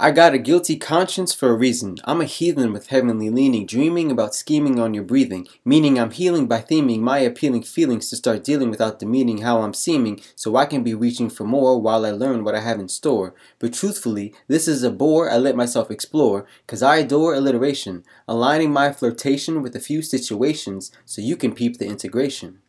I got a guilty conscience for a reason. I'm a heathen with heavenly leaning, dreaming about scheming on your breathing. Meaning I'm healing by theming my appealing feelings to start dealing without demeaning how I'm seeming, so I can be reaching for more while I learn what I have in store. But truthfully, this is a bore I let myself explore, cause I adore alliteration, aligning my flirtation with a few situations so you can peep the integration.